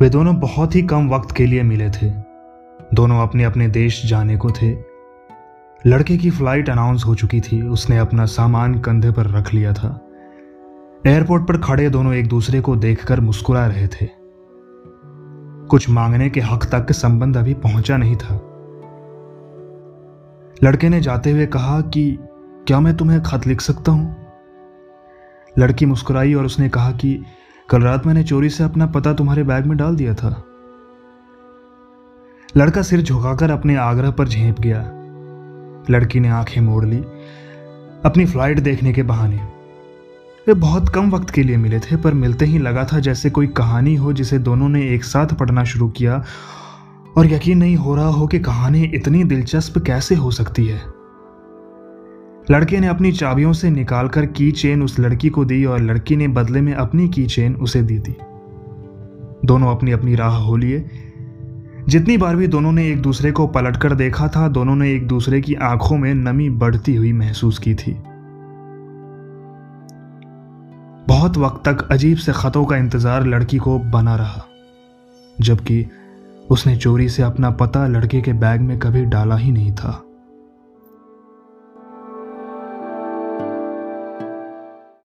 वे दोनों बहुत ही कम वक्त के लिए मिले थे। दोनों अपने अपने देश जाने को थे। लड़के की फ़्लाइट अनाउंस हो चुकी थी। उसने अपना सामान कंधे पर रख लिया था। एयरपोर्ट पर खड़े दोनों एक दूसरे को देखकर मुस्कुरा रहे थे। कुछ मांगने के हक तक संबंध अभी पहुँचा नहीं था। लड़के ने जाते हुए कहा कि, क्या मैं तुम्हें खत लिख सकता हूँ? लड़की मुस्कुराई और उसने कहा कि कल रात मैंने चोरी से अपना पता तुम्हारे बैग में डाल दिया था। लड़का सिर झुकाकर अपने आग्रह पर झेप गया। लड़की ने आँखें मोड़ ली, अपनी फ़्लाइट देखने के बहाने। वे बहुत कम वक्त के लिए मिले थे, पर मिलते ही लगा था जैसे कोई कहानी हो जिसे दोनों ने एक साथ पढ़ना शुरू किया। और यकीन नहीं हो रहा हो कि कहानी इतनी दिलचस्प कैसे हो सकती है। लड़के ने अपनी चाबियों से निकालकर की चेन उस लड़की को दी और लड़की ने बदले में अपनी की चेन उसे दी थी। दोनों अपनी अपनी राह हो लिए। जितनी बार भी दोनों ने एक दूसरे को पलटकर देखा था, दोनों ने एक दूसरे की आँखों में नमी बढ़ती हुई महसूस की थी। बहुत वक्त तक अजीब से खतों का इंतज़ार लड़की को बना रहा, जबकि उसने चोरी से अपना पता लड़के के बैग में कभी डाला ही नहीं था।